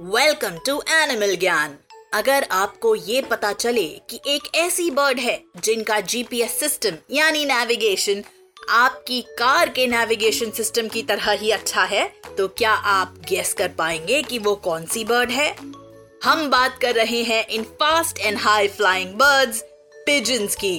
Welcome to animal ज्ञान अगर आपको ये पता चले कि एक ऐसी बर्ड है जिनका जीपीएस सिस्टम यानी नेविगेशन आपकी कार के नेविगेशन सिस्टम की तरह ही अच्छा है तो क्या आप गेस कर पाएँगे कि वो कौन सी बर्ड है? हम बात कर रहे हैं इन fast and high flying birds pigeons की।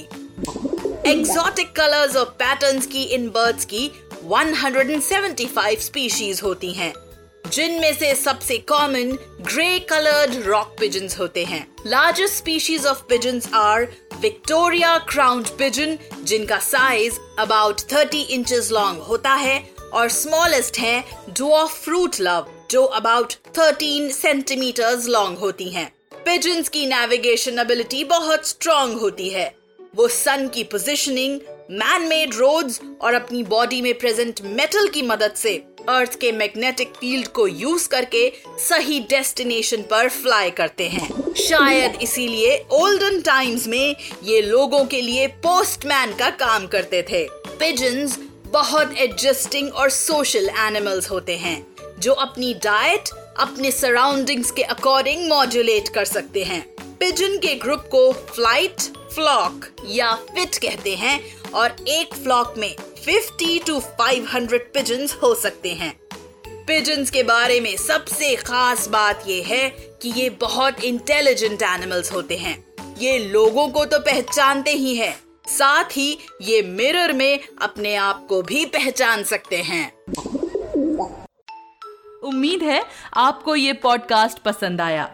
एक्सोटिक कलर्स और पैटर्न्स की इन बर्ड्स की 175 स्पीशीज होती हैं। जिनमें से सबसे common grey coloured rock pigeons होते हैं largest species of pigeons are Victoria crowned pigeon जिनका साइज़ अबाउट 30 इंचेस लॉन्ग होता है, और स्मॉलेस्ट है डॉफ फ्रूट लव जो अबाउट 13 सेंटीमीटर्स लॉन्ग होती हैं। पिजन्स की नेविगेशन एबिलिटी बहुत स्ट्रॉन्ग होती है वो सन की पोजिशनिंग मैन मेड रोड्स और अपनी बॉडी में प्रेजेंट मेटल की मदद से अर्थ के मैग्नेटिक फ़ील्ड को यूज़ करके सही डेस्टिनेशन पर फ्लाई करते हैं। शायद इसीलिए ओल्डन टाइम्स में ये लोगों के लिए पोस्टमैन का काम करते थे। पिजन्स बहुत एडजस्टिंग और सोशल एनिमल्स होते हैं, जो अपनी डाइट अपने सराउंडिंग्स के अकॉर्डिंग मॉड्यूलेट कर सकते हैं। पिजन के ग्रुप को फ़्लाइट फ्लॉक या फिट कहते हैं और एक फ्लॉक में 50 टू 500 पिजन्स हो सकते हैं। पिजन्स के बारे में सबसे खास बात यह है कि ये बहुत इंटेलिजेंट एनिमल्स होते हैं। ये लोगों को तो पहचानते ही हैं। साथ ही ये मिरर में अपने आप को भी पहचान सकते हैं। उम्मीद है आपको ये पॉडकास्ट पसंद आया।